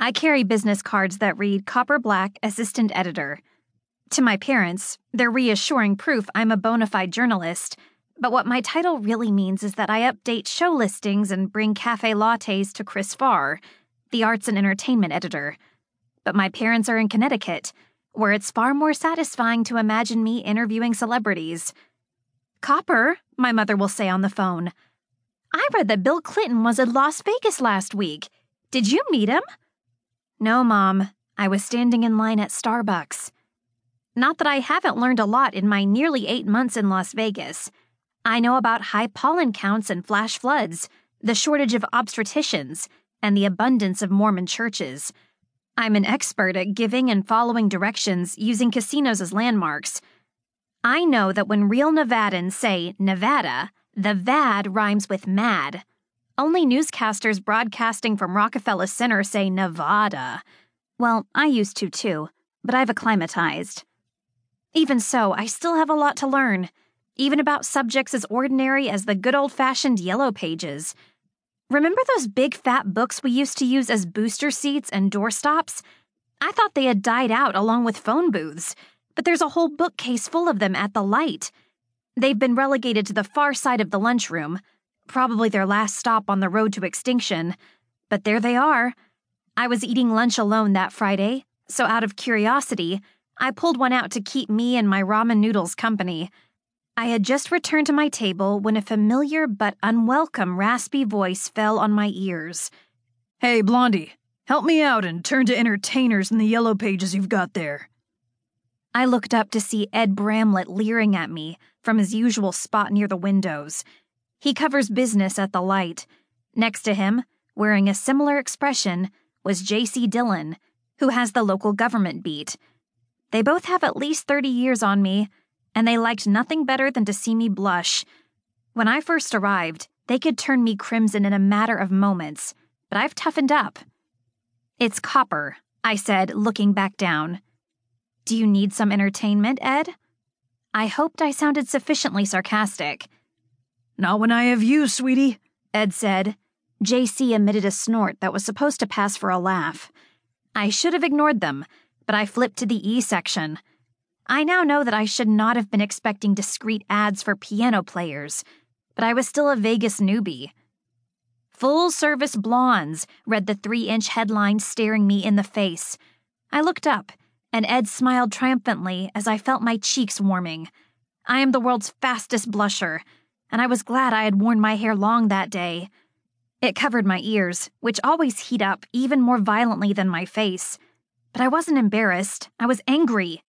I carry business cards that read Copper Black, Assistant Editor. To my parents, they're reassuring proof I'm a bona fide journalist, but what my title really means is that I update show listings and bring cafe lattes to Chris Farr, the arts and entertainment editor. But my parents are in Connecticut, where it's far more satisfying to imagine me interviewing celebrities. Copper, my mother will say on the phone. I read that Bill Clinton was in Las Vegas last week. Did you meet him? No, Mom. I was standing in line at Starbucks. Not that I haven't learned a lot in my nearly eight months in Las Vegas. I know about high pollen counts and flash floods, the shortage of obstetricians, and the abundance of Mormon churches. I'm an expert at giving and following directions using casinos as landmarks. I know that when real Nevadans say Nevada, the VAD rhymes with mad. Only newscasters broadcasting from Rockefeller Center say Nevada. Well, I used to too, but I've acclimatized. Even so, I still have a lot to learn, even about subjects as ordinary as the good old fashioned yellow pages. Remember those big fat books we used to use as booster seats and doorstops? I thought they had died out along with phone booths, but there's a whole bookcase full of them at the light. They've been relegated to the far side of the lunchroom, probably their last stop on the road to extinction. But there they are. I was eating lunch alone that Friday, so out of curiosity, I pulled one out to keep me and my ramen noodles company. I had just returned to my table when a familiar but unwelcome raspy voice fell on my ears. Hey, Blondie, help me out and turn to entertainers in the yellow pages you've got there. I looked up to see Ed Bramlett leering at me from his usual spot near the windows. He covers business at the light. Next to him, wearing a similar expression, was J.C. Dillon, who has the local government beat. They both have at least 30 years on me, and they liked nothing better than to see me blush. When I first arrived, they could turn me crimson in a matter of moments, but I've toughened up. It's copper, I said, looking back down. Do you need some entertainment, Ed? I hoped I sounded sufficiently sarcastic. Not when I have you, sweetie, Ed said. JC emitted a snort that was supposed to pass for a laugh. I should have ignored them, but I flipped to the E section. I now know that I should not have been expecting discreet ads for piano players, but I was still a Vegas newbie. Full service blondes, read the three inch headline staring me in the face. I looked up and Ed smiled triumphantly as I felt my cheeks warming. I am the world's fastest blusher, and I was glad I had worn my hair long that day. It covered my ears, which always heat up even more violently than my face. But I wasn't embarrassed, I was angry,